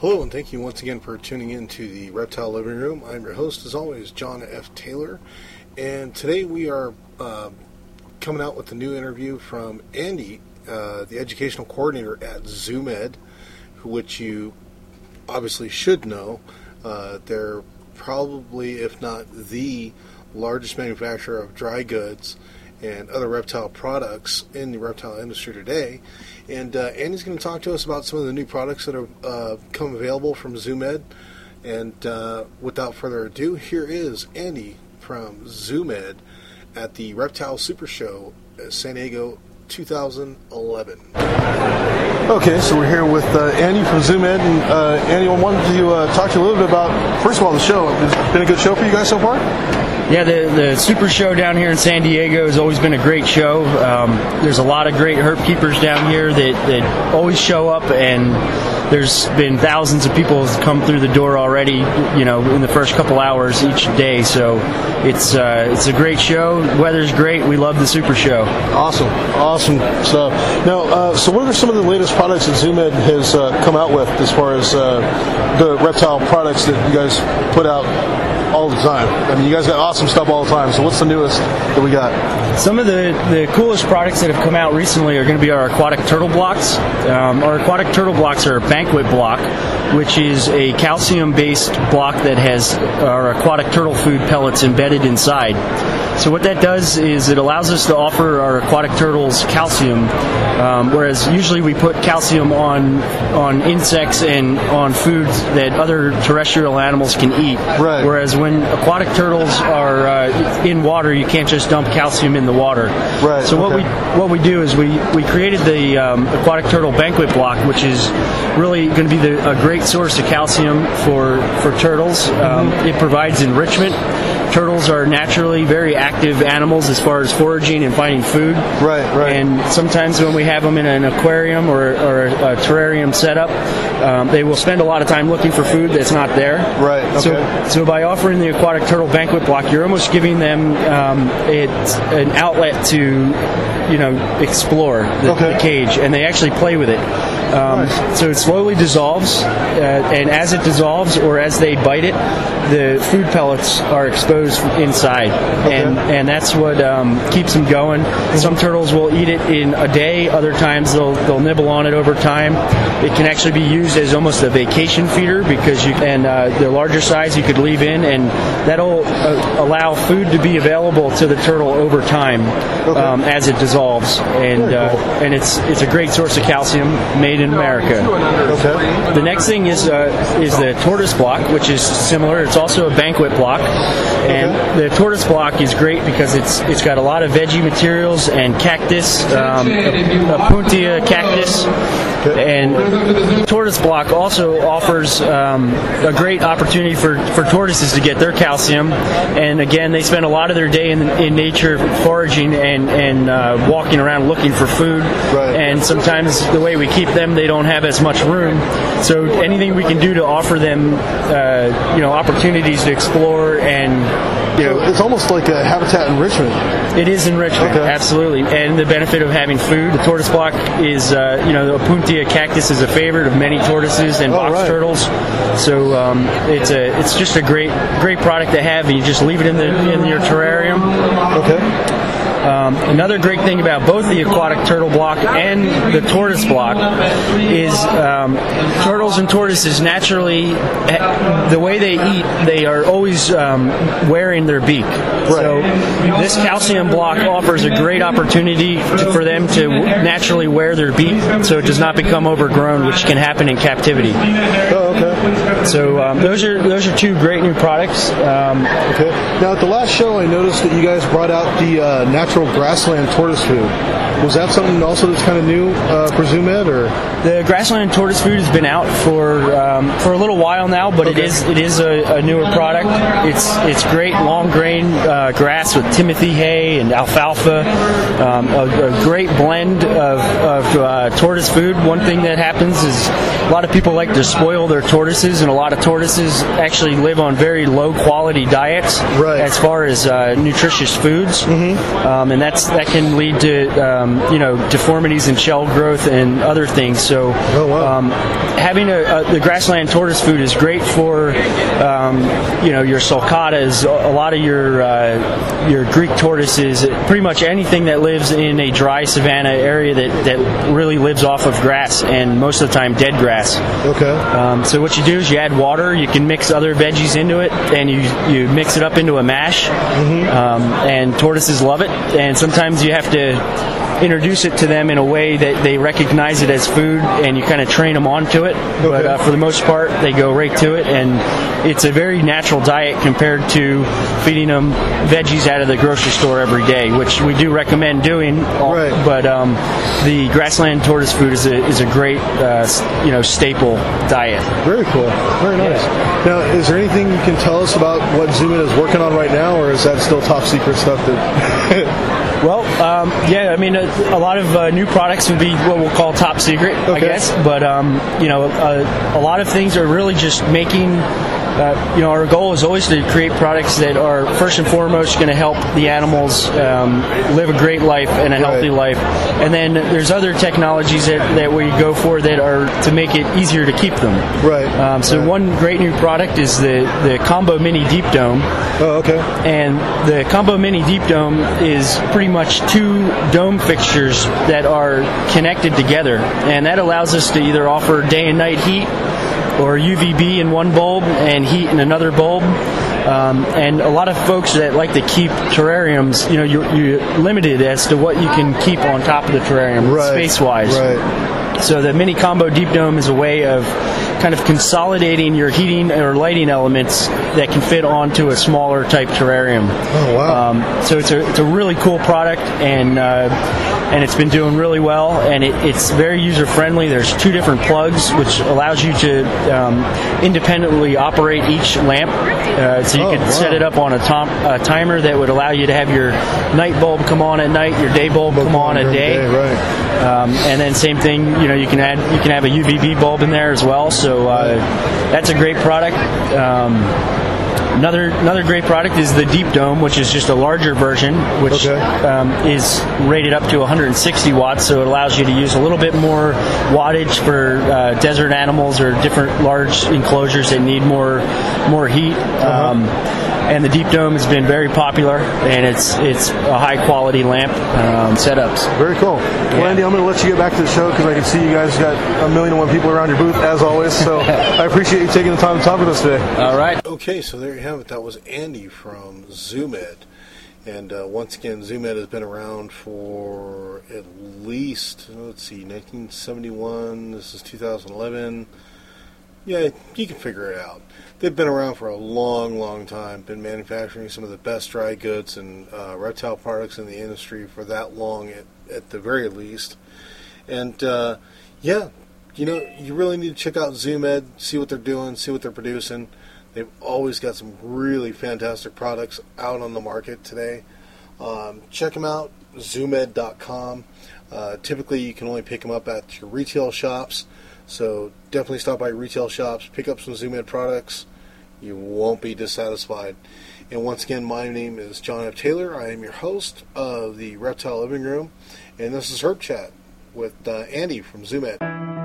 Hello, and thank you once again for tuning in to the Reptile Living Room. I'm your host, as always, John F. Taylor, and today we are uh, coming out with a new interview from Andy, uh, the educational coordinator at Zoo Med, which you obviously should know. Uh, they're probably, if not the largest manufacturer of dry goods and other reptile products in the reptile industry today. And uh, Andy's going to talk to us about some of the new products that have uh, come available from Zoo Med. And uh, without further ado, here is Andy from Zoo Med at the Reptile Super Show, San Diego 2011. Okay, so we're here with uh, Andy from Zoo Med, and uh, Andy, I wanted to uh, talk to you a little bit about, first of all, the show. It's been a good show for you guys so far? Yeah, the, the Super Show down here in San Diego has always been a great show. Um, there's a lot of great herp keepers down here that, that always show up, and there's been thousands of people come through the door already, you know, in the first couple hours each day. So it's uh, it's a great show. Weather's great. We love the Super Show. Awesome, awesome stuff. Now, uh, so what are some of the latest products that Zoo Med has uh, come out with as far as uh, the reptile products that you guys put out all the time. I mean, you guys got awesome stuff all the time. So what's the newest that we got? Some of the, the coolest products that have come out recently are going to be our aquatic turtle blocks. Um, our aquatic turtle blocks are a banquet block, which is a calcium-based block that has our aquatic turtle food pellets embedded inside. So what that does is it allows us to offer our aquatic turtles calcium, um, whereas usually we put calcium on on insects and on foods that other terrestrial animals can eat. Right. Whereas when aquatic turtles are uh, in water, you can't just dump calcium in the water. Right, So what okay. we what we do is we we created the um, aquatic turtle banquet block, which is really going to be the, a great source of calcium for for turtles. Um, Mm-hmm. It provides enrichment. Turtles are naturally very active animals as far as foraging and finding food. Right, right. And sometimes when we have them in an aquarium or, or a terrarium setup, um, they will spend a lot of time looking for food that's not there. Right, okay. So, so by offering the aquatic turtle banquet block, you're almost giving them um, it, an outlet to, you know, explore the, Okay. the cage, and they actually play with it. Um, Nice. So it slowly dissolves, uh, and as it dissolves or as they bite it, the food pellets are exposed inside, and and that's what um, keeps them going. Some turtles will eat it in a day. Other times they'll they'll nibble on it over time. It can actually be used as almost a vacation feeder because you and uh, the larger size you could leave in, and that'll uh, allow food to be available to the turtle over time um, as it dissolves, and uh, and it's it's a great source of calcium made in America. Okay. The next thing is uh, is the tortoise block, which is similar. It's also a banquet block, and the tortoise block is great because it's it's got a lot of veggie materials and cactus, um, a, a puntia cactus, and tortoise block also offers um, a great opportunity for, for tortoises to get their calcium. And again, they spend a lot of their day in, in nature foraging and and uh, walking around looking for food. Right. And sometimes the way we keep them, they don't have as much room. So anything we can do to offer them, uh, you know, opportunities to explore and you know, It's almost like a habitat enrichment. it is enrichment, Okay. absolutely, and the benefit of having food. The tortoise block is, uh, you know, the Opuntia cactus is a favorite of many tortoises and Oh, box right. turtles. So um, it's a, it's just a great, great product to have. You just leave it in the in your terrarium. Okay. Um, another great thing about both the aquatic turtle block and the tortoise block is um, turtles and tortoises naturally, eh, the way they eat, they are always um, wearing their beak. So this calcium block offers a great opportunity to, for them to naturally wear their beak, so it does not become overgrown, which can happen in captivity. Oh, okay. So um, those are those are two great new products. Um, Okay. Now, at the last show, I noticed that you guys brought out the uh, natural grassland tortoise food. Was that something also that's kind of new uh, for Zoo Med, or? The grassland tortoise food has been out for um, for a little while now, but it Okay. is it is a, a newer product. It's it's great long grain uh, grass with timothy hay and alfalfa. Um, a, a great blend of, of uh, tortoise food. One thing that happens is a lot of people like to spoil their tortoises, and a lot of tortoises actually live on very low quality diets Right. as far as uh, nutritious foods, mm-hmm. um, and that's that can lead to um, you know deformities in shell growth and other things. So, Oh, wow. um, having a, a the grassland tortoise food is great for um, you know your sulcatas, a lot of your uh, your Greek tortoises, pretty much anything that lives in a dry savanna area that, that really lives off of grass and most of the time dead grass. Okay. Um, so what you do is you add water, you can mix other veggies into it, and you you mix it up into a mash. Um, and tortoises love it, and sometimes you have to introduce it to them in a way that they recognize it as food, and you kind of train them onto it. But uh, for the most part, they go right to it, and it's a very natural diet compared to feeding them veggies out of the grocery store every day, which we do recommend doing. Right. But um, the grassland tortoise food is a is a great uh, you know staple diet. Very cool. Very nice. Now, is there anything you can tell us about what Zoo Med is working on right now, or is that still top secret stuff that? Well, um, yeah, I mean, a, a lot of uh, new products would be what we'll call top secret, I guess. But um, you know, a, a lot of things are really just making. Uh, you know, our goal is always to create products that are first and foremost going to help the animals um, live a great life and a healthy Right. life. And then there's other technologies that, that we go for that are to make it easier to keep them. Right. Um, so Right. one great new product is the the Combo Mini Deep Dome oh, okay. and the Combo Mini Deep Dome is pretty much two dome fixtures that are connected together, and that allows us to either offer day and night heat or UVB in one bulb and heat in another bulb. Um, and a lot of folks that like to keep terrariums, you know, you're, you're limited as to what you can keep on top of the terrarium Right. space-wise. Right. So the mini combo deep dome is a way of kind of consolidating your heating or lighting elements that can fit onto a smaller type terrarium. Oh, wow. Um, so it's a it's a really cool product and uh, and it's been doing really well and it, it's very user friendly. There's two different plugs which allows you to um, independently operate each lamp. Uh, so you Oh, could wow. set it up on a, tom- a timer that would allow you to have your night bulb come on at night, your day bulb come on a During the day. Right. Um, and then same thing, you know, you can add you can have a UVB bulb in there as well. So uh, that's a great product. Um, another another great product is the Deep Dome, which is just a larger version, which Okay. um, is rated up to 160 watts. So it allows you to use a little bit more wattage for uh, desert animals or different large enclosures that need more more heat. Um, and the Deep Dome has been very popular, and it's it's a high quality lamp um, setups. Very cool. Well, Andy, I'm going to let you get back to the show because I can see you guys got a million and one people around your booth as always. So I appreciate you taking the time to talk with us today. All right. Okay, so there you have it. That was Andy from Zoo Med. And uh, once again, Zoo Med has been around for at least, let's see, 1971. This is 2011. Yeah, you can figure it out. They've been around for a long, long time. Been manufacturing some of the best dry goods and uh, reptile products in the industry for that long, at, at the very least. And uh, yeah, you know, you really need to check out Zoo Med, see what they're doing, see what they're producing. They've always got some really fantastic products out on the market today. Um, check them out, zoomed.com. Uh, typically, you can only pick them up at your retail shops. So definitely stop by retail shops, pick up some Zoo Med products. You won't be dissatisfied. And once again, my name is John F. Taylor. I am your host of the Reptile Living Room, and this is Herp Chat with uh, Andy from Zoo Med.